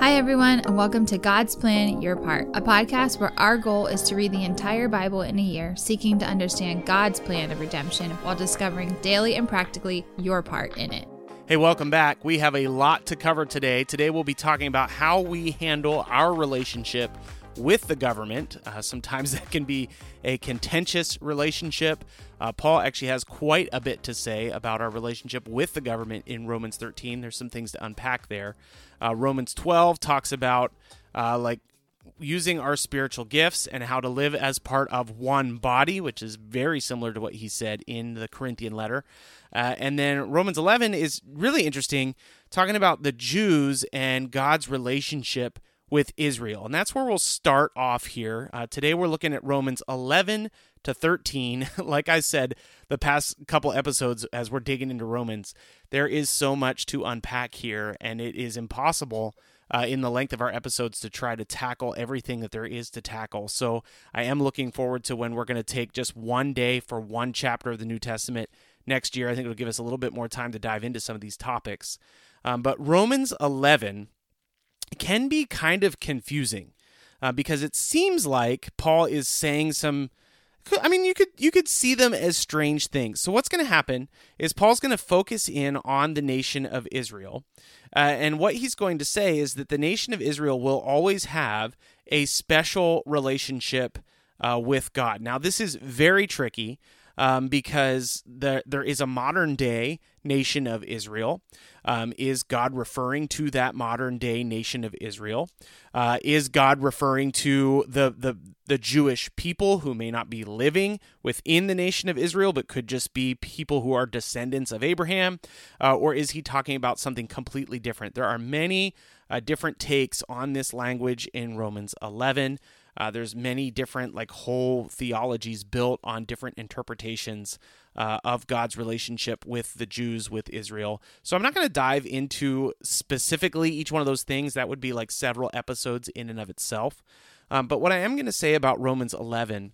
Hi, everyone, and welcome to God's Plan Your Part, a podcast where our goal is to read the entire Bible in a year, seeking to understand God's plan of redemption while discovering daily and practically your part in it. Hey, welcome back. We have a lot to cover today. Today, we'll be talking about how we handle our relationship with the government. Uh, sometimes that can be a contentious relationship. Uh, Paul actually has quite a bit to say about our relationship with the government in Romans 13. There's some things to unpack there. Uh, Romans 12 talks about uh, like using our spiritual gifts and how to live as part of one body, which is very similar to what he said in the Corinthian letter. Uh, and then Romans 11 is really interesting, talking about the Jews and God's relationship with Israel. And that's where we'll start off here. Uh, today we're looking at Romans 11 to 13. like I said, the past couple episodes, as we're digging into Romans, there is so much to unpack here, and it is impossible. Uh, in the length of our episodes to try to tackle everything that there is to tackle. So I am looking forward to when we're going to take just one day for one chapter of the New Testament next year. I think it'll give us a little bit more time to dive into some of these topics. Um, but Romans 11 can be kind of confusing uh, because it seems like Paul is saying some. I mean, you could you could see them as strange things. So what's going to happen is Paul's going to focus in on the nation of Israel, uh, and what he's going to say is that the nation of Israel will always have a special relationship uh, with God. Now, this is very tricky um, because the, there is a modern day nation of Israel. Um, is God referring to that modern day nation of Israel? Uh, is God referring to the, the the Jewish people who may not be living within the nation of Israel, but could just be people who are descendants of Abraham? Uh, or is he talking about something completely different? There are many uh, different takes on this language in Romans 11. Uh, there's many different like whole theologies built on different interpretations uh, of God's relationship with the Jews with Israel. So I'm not going to dive into specifically each one of those things. That would be like several episodes in and of itself. Um, but what I am going to say about Romans 11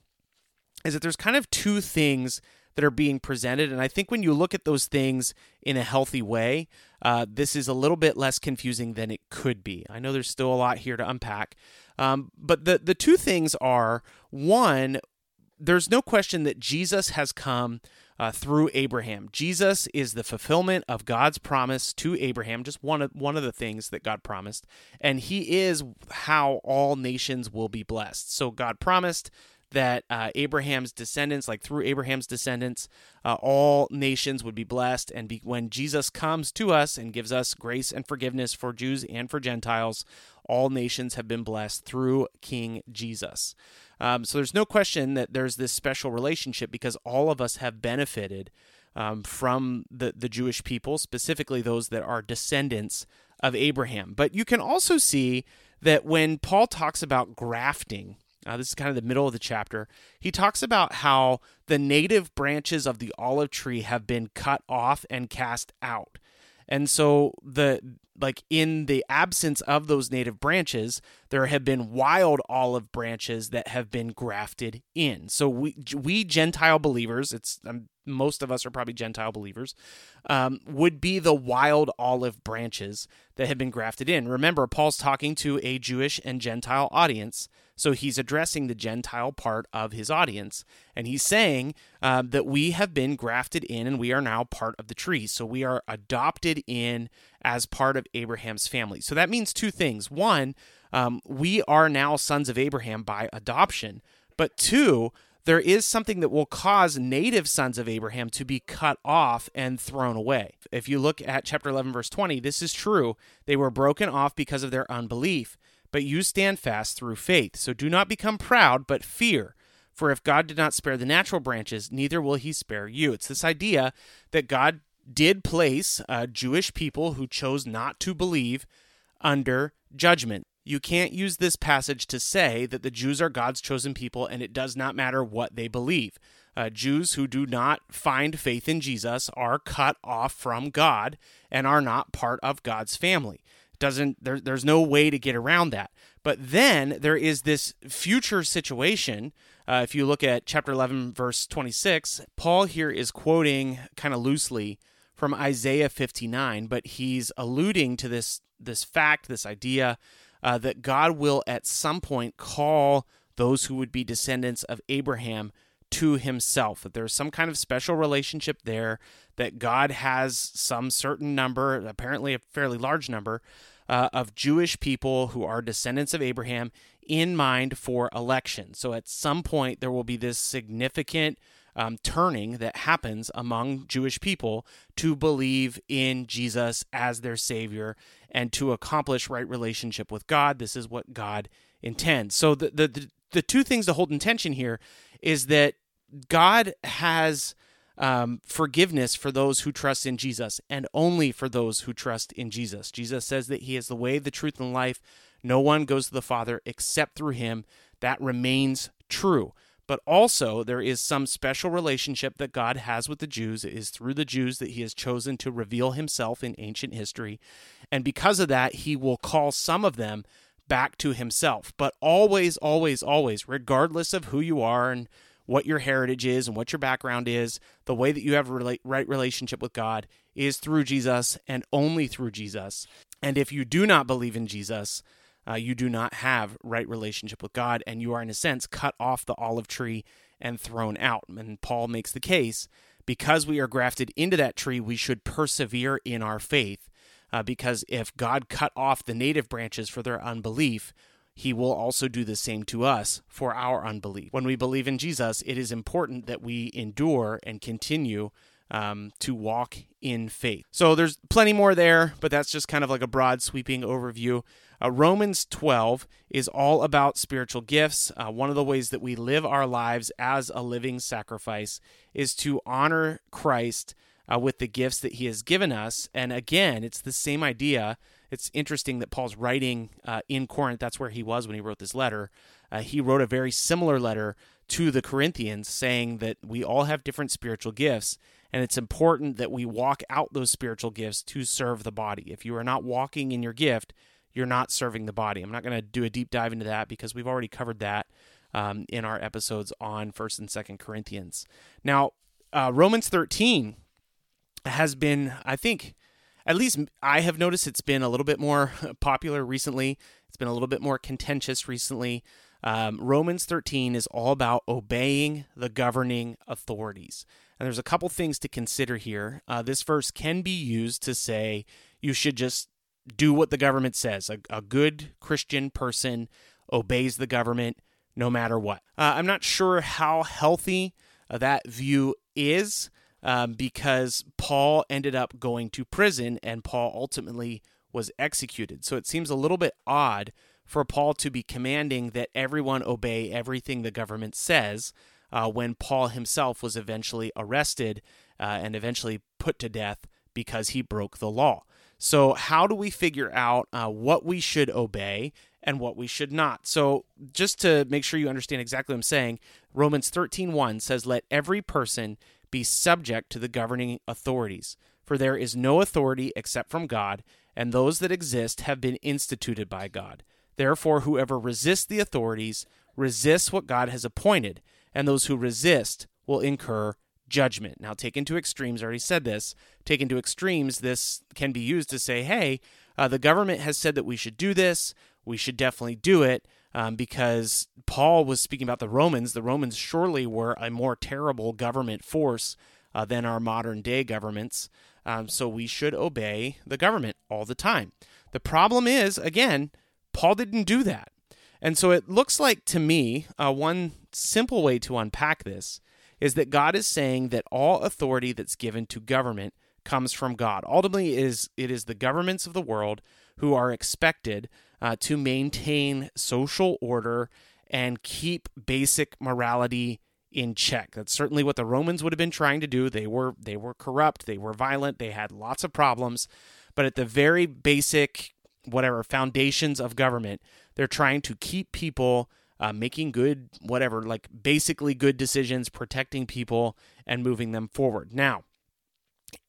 is that there's kind of two things that are being presented. And I think when you look at those things in a healthy way, uh, this is a little bit less confusing than it could be. I know there's still a lot here to unpack. Um, but the, the two things are one, there's no question that Jesus has come uh, through Abraham. Jesus is the fulfillment of God's promise to Abraham, just one of, one of the things that God promised. And he is how all nations will be blessed. So God promised that uh, Abraham's descendants, like through Abraham's descendants, uh, all nations would be blessed. And be, when Jesus comes to us and gives us grace and forgiveness for Jews and for Gentiles, all nations have been blessed through King Jesus. Um, so there's no question that there's this special relationship because all of us have benefited um, from the, the Jewish people, specifically those that are descendants of Abraham. But you can also see that when Paul talks about grafting, uh, this is kind of the middle of the chapter. He talks about how the native branches of the olive tree have been cut off and cast out. And so the like in the absence of those native branches, there have been wild olive branches that have been grafted in. So we we Gentile believers, it's um, most of us are probably Gentile believers, um, would be the wild olive branches that have been grafted in. Remember, Paul's talking to a Jewish and Gentile audience, so he's addressing the Gentile part of his audience, and he's saying uh, that we have been grafted in and we are now part of the tree. So we are adopted in as part of Abraham's family. So that means two things. One, um, we are now sons of Abraham by adoption, but two, there is something that will cause native sons of Abraham to be cut off and thrown away. If you look at chapter 11, verse 20, this is true. They were broken off because of their unbelief, but you stand fast through faith. So do not become proud, but fear. For if God did not spare the natural branches, neither will he spare you. It's this idea that God did place uh, Jewish people who chose not to believe under judgment you can't use this passage to say that the Jews are God's chosen people and it does not matter what they believe. Uh, Jews who do not find faith in Jesus are cut off from God and are not part of God's family. Doesn't there, there's no way to get around that. But then there is this future situation. Uh, if you look at chapter 11, verse 26, Paul here is quoting kind of loosely from Isaiah 59, but he's alluding to this this fact, this idea uh, that God will at some point call those who would be descendants of Abraham to himself, that there's some kind of special relationship there, that God has some certain number, apparently a fairly large number, uh, of Jewish people who are descendants of Abraham in mind for election. So at some point, there will be this significant um, turning that happens among Jewish people to believe in Jesus as their Savior and to accomplish right relationship with God. This is what God intends. So the the the, the two things to hold in tension here is that God has um, forgiveness for those who trust in Jesus and only for those who trust in Jesus. Jesus says that He is the way, the truth, and life. No one goes to the Father except through Him. That remains true. But also, there is some special relationship that God has with the Jews. It is through the Jews that He has chosen to reveal Himself in ancient history. And because of that, He will call some of them back to Himself. But always, always, always, regardless of who you are and what your heritage is and what your background is, the way that you have a right relationship with God is through Jesus and only through Jesus. And if you do not believe in Jesus, uh, you do not have right relationship with God, and you are in a sense cut off the olive tree and thrown out. And Paul makes the case because we are grafted into that tree, we should persevere in our faith. Uh, because if God cut off the native branches for their unbelief, he will also do the same to us for our unbelief. When we believe in Jesus, it is important that we endure and continue um, to walk in faith. So there's plenty more there, but that's just kind of like a broad, sweeping overview. Uh, Romans 12 is all about spiritual gifts. Uh, one of the ways that we live our lives as a living sacrifice is to honor Christ uh, with the gifts that he has given us. And again, it's the same idea it's interesting that Paul's writing uh, in Corinth. That's where he was when he wrote this letter. Uh, he wrote a very similar letter to the Corinthians saying that we all have different spiritual gifts, and it's important that we walk out those spiritual gifts to serve the body. If you are not walking in your gift, you're not serving the body. I'm not going to do a deep dive into that because we've already covered that um, in our episodes on First and Second Corinthians. Now, uh, Romans 13 has been, I think, at least I have noticed it's been a little bit more popular recently. It's been a little bit more contentious recently. Um, Romans 13 is all about obeying the governing authorities. And there's a couple things to consider here. Uh, this verse can be used to say you should just do what the government says. A, a good Christian person obeys the government no matter what. Uh, I'm not sure how healthy uh, that view is um, because Paul ended up going to prison and Paul ultimately was executed. So it seems a little bit odd for Paul to be commanding that everyone obey everything the government says uh, when Paul himself was eventually arrested uh, and eventually put to death because he broke the law. So, how do we figure out uh, what we should obey and what we should not? So, just to make sure you understand exactly what I'm saying, Romans 13:1 says, "Let every person be subject to the governing authorities. For there is no authority except from God, and those that exist have been instituted by God. Therefore, whoever resists the authorities resists what God has appointed, and those who resist will incur judgment. Now, taken to extremes, I already said this, taken to extremes, this can be used to say, hey, uh, the government has said that we should do this, we should definitely do it um, because Paul was speaking about the Romans. The Romans surely were a more terrible government force uh, than our modern day governments. Um, so we should obey the government all the time. The problem is, again, Paul didn't do that. And so it looks like to me, uh, one simple way to unpack this is that God is saying that all authority that's given to government comes from God. Ultimately, is it is the governments of the world who are expected uh, to maintain social order and keep basic morality in check. That's certainly what the Romans would have been trying to do. They were they were corrupt, they were violent, they had lots of problems, but at the very basic whatever foundations of government, they're trying to keep people uh, making good whatever like basically good decisions, protecting people and moving them forward. Now,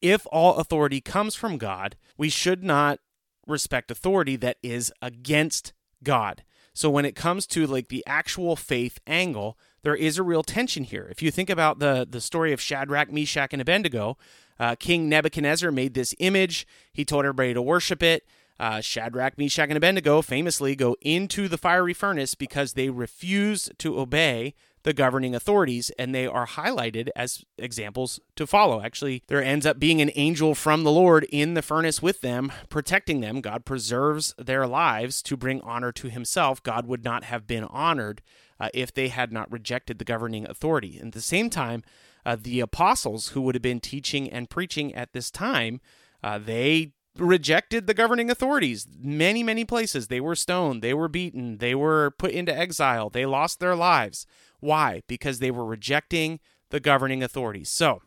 if all authority comes from God, we should not respect authority that is against God. So when it comes to like the actual faith angle, there is a real tension here. If you think about the the story of Shadrach, Meshach, and Abednego, uh, King Nebuchadnezzar made this image. He told everybody to worship it. Uh, Shadrach, Meshach, and Abednego famously go into the fiery furnace because they refuse to obey the governing authorities, and they are highlighted as examples to follow. Actually, there ends up being an angel from the Lord in the furnace with them, protecting them. God preserves their lives to bring honor to himself. God would not have been honored uh, if they had not rejected the governing authority. And at the same time, uh, the apostles who would have been teaching and preaching at this time, uh, they rejected the governing authorities. Many, many places they were stoned, they were beaten, they were put into exile, they lost their lives. Why? Because they were rejecting the governing authorities. So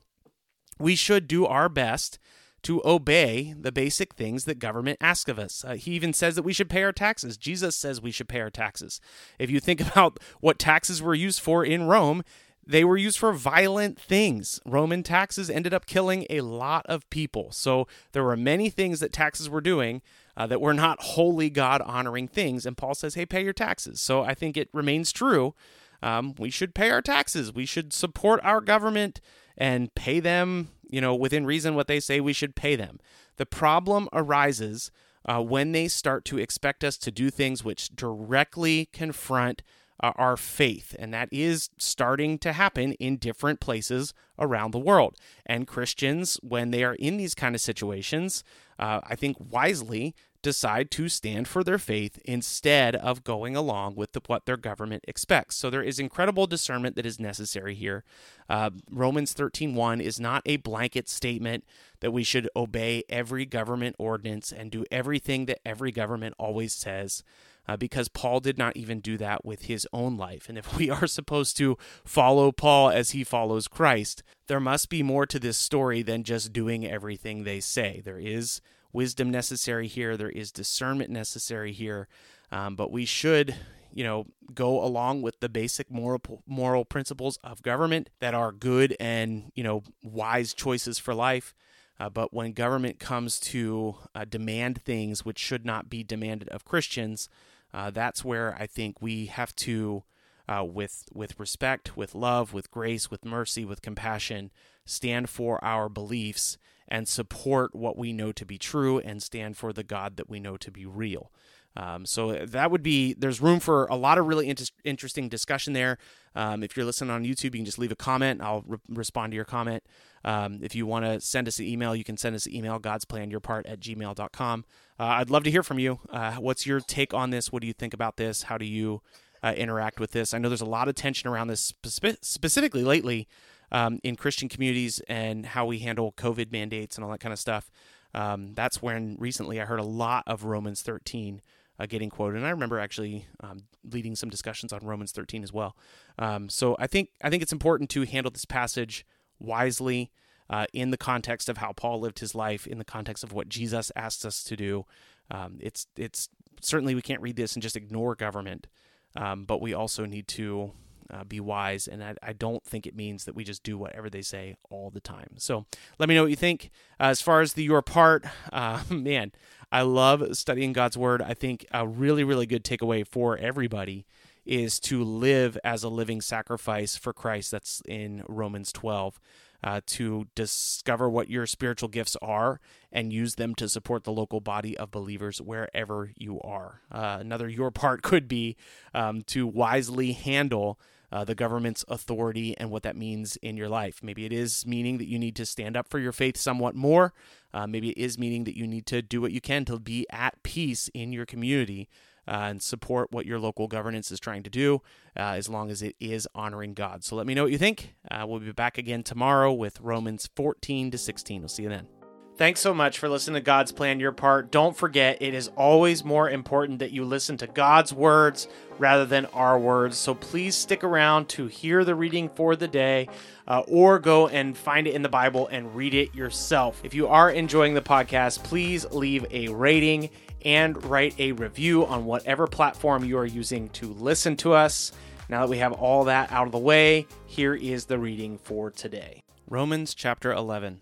we should do our best to obey the basic things that government asks of us. Uh, he even says that we should pay our taxes. Jesus says we should pay our taxes. If you think about what taxes were used for in Rome, they were used for violent things. Roman taxes ended up killing a lot of people. So there were many things that taxes were doing uh, that were not wholly God honoring things. And Paul says, hey, pay your taxes. So I think it remains true um, we should pay our taxes. We should support our government and pay them, you know, within reason what they say we should pay them. The problem arises uh, when they start to expect us to do things which directly confront uh, our faith. And that is starting to happen in different places around the world. And Christians, when they are in these kind of situations, uh, I think wisely decide to stand for their faith instead of going along with the, what their government expects. So there is incredible discernment that is necessary here. Uh, Romans 13:1 is not a blanket statement that we should obey every government ordinance and do everything that every government always says. Uh, because Paul did not even do that with his own life. And if we are supposed to follow Paul as he follows Christ, there must be more to this story than just doing everything they say. There is wisdom necessary here. There is discernment necessary here. Um, but we should, you know, go along with the basic moral moral principles of government that are good and you know wise choices for life. Uh, but when government comes to uh, demand things which should not be demanded of Christians, uh, that's where I think we have to, uh, with with respect, with love, with grace, with mercy, with compassion, stand for our beliefs and support what we know to be true and stand for the God that we know to be real. Um, so that would be there's room for a lot of really inter- interesting discussion there. Um, if you're listening on YouTube, you can just leave a comment. I'll re- respond to your comment. Um, if you want to send us an email, you can send us an email, God's plan your part at gmail.com. Uh, I'd love to hear from you. Uh, what's your take on this? What do you think about this? How do you uh, interact with this? I know there's a lot of tension around this spe- specifically lately um, in Christian communities and how we handle COVID mandates and all that kind of stuff. Um, that's when recently I heard a lot of Romans 13 uh, getting quoted, and I remember actually um, leading some discussions on Romans 13 as well. Um, so I think I think it's important to handle this passage wisely. Uh, in the context of how Paul lived his life, in the context of what Jesus asks us to do, um, it's it's certainly we can't read this and just ignore government, um, but we also need to uh, be wise. And I, I, don't think it means that we just do whatever they say all the time. So let me know what you think. Uh, as far as the your part, uh, man, I love studying God's word. I think a really, really good takeaway for everybody is to live as a living sacrifice for Christ. That's in Romans 12 uh, to discover what your spiritual gifts are and use them to support the local body of believers wherever you are. Uh, another your part could be um, to wisely handle. Uh, the government's authority and what that means in your life. Maybe it is meaning that you need to stand up for your faith somewhat more. Uh, maybe it is meaning that you need to do what you can to be at peace in your community uh, and support what your local governance is trying to do uh, as long as it is honoring God. So let me know what you think. Uh, we'll be back again tomorrow with Romans 14 to 16. We'll see you then. Thanks so much for listening to God's Plan Your Part. Don't forget, it is always more important that you listen to God's words rather than our words. So please stick around to hear the reading for the day uh, or go and find it in the Bible and read it yourself. If you are enjoying the podcast, please leave a rating and write a review on whatever platform you are using to listen to us. Now that we have all that out of the way, here is the reading for today Romans chapter 11.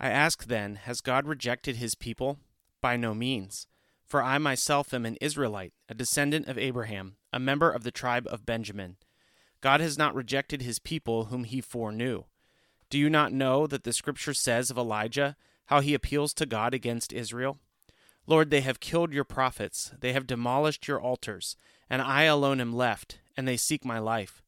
I ask then, has God rejected his people? By no means. For I myself am an Israelite, a descendant of Abraham, a member of the tribe of Benjamin. God has not rejected his people whom he foreknew. Do you not know that the scripture says of Elijah how he appeals to God against Israel? Lord, they have killed your prophets, they have demolished your altars, and I alone am left, and they seek my life.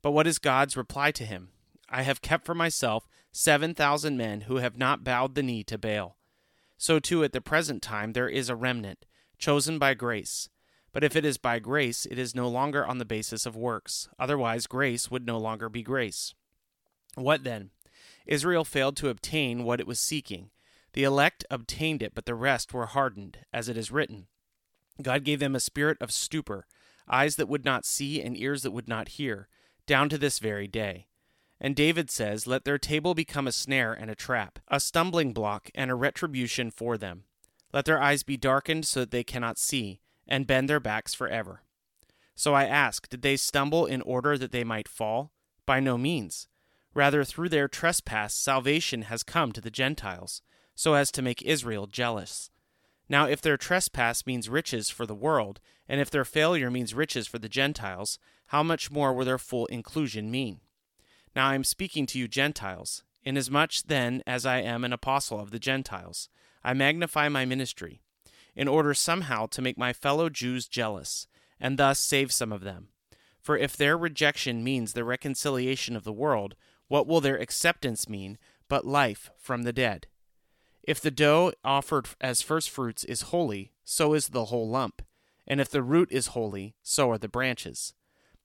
But what is God's reply to him? I have kept for myself seven thousand men who have not bowed the knee to Baal. So too at the present time there is a remnant, chosen by grace. But if it is by grace, it is no longer on the basis of works. Otherwise, grace would no longer be grace. What then? Israel failed to obtain what it was seeking. The elect obtained it, but the rest were hardened, as it is written. God gave them a spirit of stupor, eyes that would not see, and ears that would not hear, down to this very day. And David says, Let their table become a snare and a trap, a stumbling block and a retribution for them. Let their eyes be darkened so that they cannot see, and bend their backs forever. So I ask, Did they stumble in order that they might fall? By no means. Rather, through their trespass, salvation has come to the Gentiles, so as to make Israel jealous. Now, if their trespass means riches for the world, and if their failure means riches for the Gentiles, how much more will their full inclusion mean? Now I am speaking to you Gentiles, inasmuch then as I am an apostle of the Gentiles. I magnify my ministry, in order somehow to make my fellow Jews jealous, and thus save some of them. For if their rejection means the reconciliation of the world, what will their acceptance mean but life from the dead? If the dough offered as firstfruits is holy, so is the whole lump. And if the root is holy, so are the branches.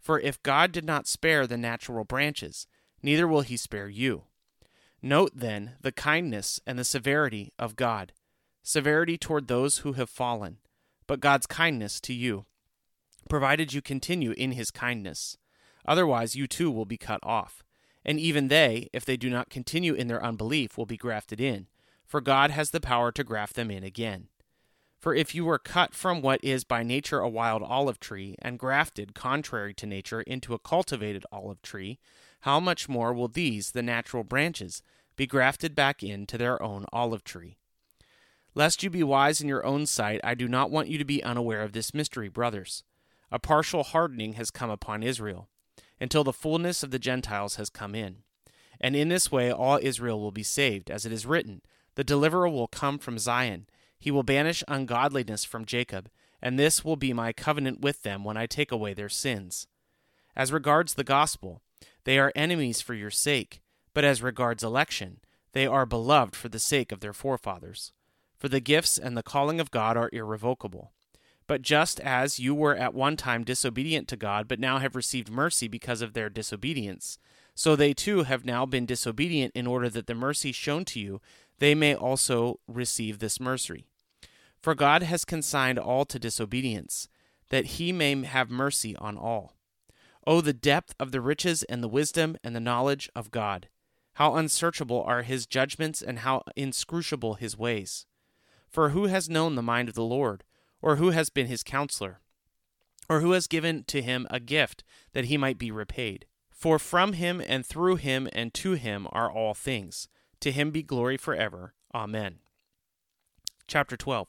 For if God did not spare the natural branches, neither will he spare you. Note then the kindness and the severity of God severity toward those who have fallen, but God's kindness to you, provided you continue in his kindness. Otherwise, you too will be cut off. And even they, if they do not continue in their unbelief, will be grafted in, for God has the power to graft them in again. For if you were cut from what is by nature a wild olive tree, and grafted, contrary to nature, into a cultivated olive tree, how much more will these, the natural branches, be grafted back into their own olive tree? Lest you be wise in your own sight, I do not want you to be unaware of this mystery, brothers. A partial hardening has come upon Israel until the fullness of the Gentiles has come in. And in this way all Israel will be saved, as it is written The deliverer will come from Zion, he will banish ungodliness from Jacob, and this will be my covenant with them when I take away their sins. As regards the gospel, they are enemies for your sake, but as regards election, they are beloved for the sake of their forefathers. For the gifts and the calling of God are irrevocable. But just as you were at one time disobedient to God, but now have received mercy because of their disobedience, so they too have now been disobedient in order that the mercy shown to you they may also receive this mercy. For God has consigned all to disobedience, that he may have mercy on all. Oh, the depth of the riches and the wisdom and the knowledge of God! How unsearchable are his judgments and how inscrutable his ways! For who has known the mind of the Lord? or who has been his counselor, or who has given to him a gift that he might be repaid. For from him and through him and to him are all things. To him be glory forever. Amen. Chapter 12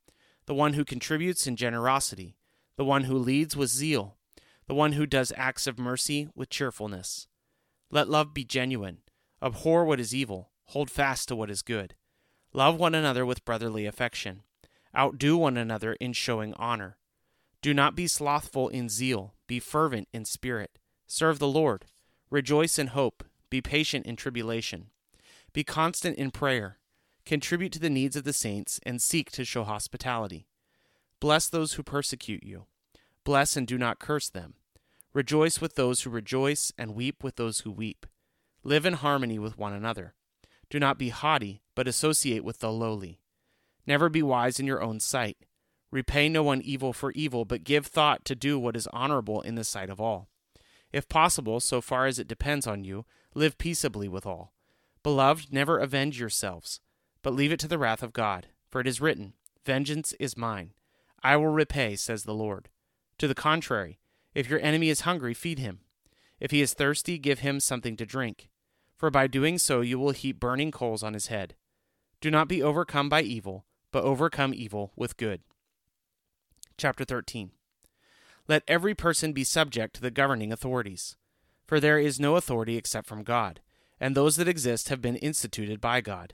The one who contributes in generosity. the one who leads with zeal, the one who does acts of mercy with cheerfulness. Let love be genuine. Abhor what is evil, hold fast to what is good. Love one another with brotherly affection. Outdo one another in showing honor. Do not be slothful in zeal, be fervent in spirit. Serve the Lord. Rejoice in hope, be patient in tribulation. Be constant in prayer. Contribute to the needs of the saints, and seek to show hospitality. Bless those who persecute you. Bless and do not curse them. Rejoice with those who rejoice, and weep with those who weep. Live in harmony with one another. Do not be haughty, but associate with the lowly. Never be wise in your own sight. Repay no one evil for evil, but give thought to do what is honorable in the sight of all. If possible, so far as it depends on you, live peaceably with all. Beloved, never avenge yourselves, but leave it to the wrath of God. For it is written, Vengeance is mine. I will repay, says the Lord. To the contrary, if your enemy is hungry, feed him. If he is thirsty, give him something to drink. For by doing so you will heap burning coals on his head. Do not be overcome by evil, but overcome evil with good. Chapter 13 Let every person be subject to the governing authorities. For there is no authority except from God, and those that exist have been instituted by God.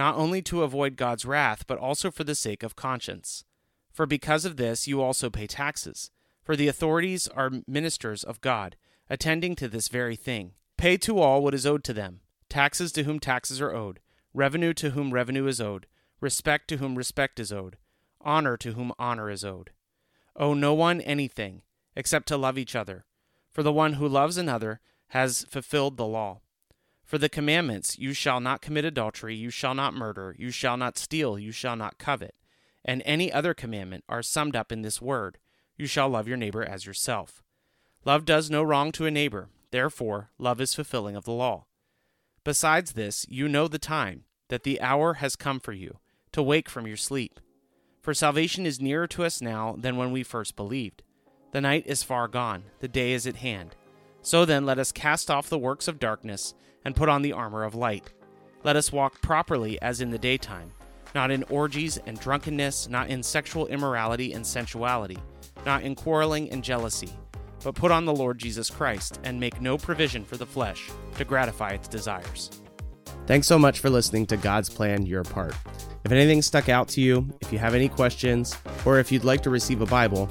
not only to avoid God's wrath, but also for the sake of conscience. For because of this, you also pay taxes for the authorities are ministers of God, attending to this very thing. Pay to all what is owed to them taxes to whom taxes are owed, revenue to whom revenue is owed, respect to whom respect is owed, honor to whom honor is owed. Owe no one anything, except to love each other, for the one who loves another has fulfilled the law. For the commandments, you shall not commit adultery, you shall not murder, you shall not steal, you shall not covet, and any other commandment are summed up in this word you shall love your neighbor as yourself. Love does no wrong to a neighbor, therefore, love is fulfilling of the law. Besides this, you know the time, that the hour has come for you, to wake from your sleep. For salvation is nearer to us now than when we first believed. The night is far gone, the day is at hand. So then, let us cast off the works of darkness and put on the armor of light. Let us walk properly as in the daytime, not in orgies and drunkenness, not in sexual immorality and sensuality not in quarreling and jealousy, but put on the Lord Jesus Christ and make no provision for the flesh to gratify its desires. Thanks so much for listening to God's Plan Your Part. If anything stuck out to you, if you have any questions, or if you'd like to receive a Bible,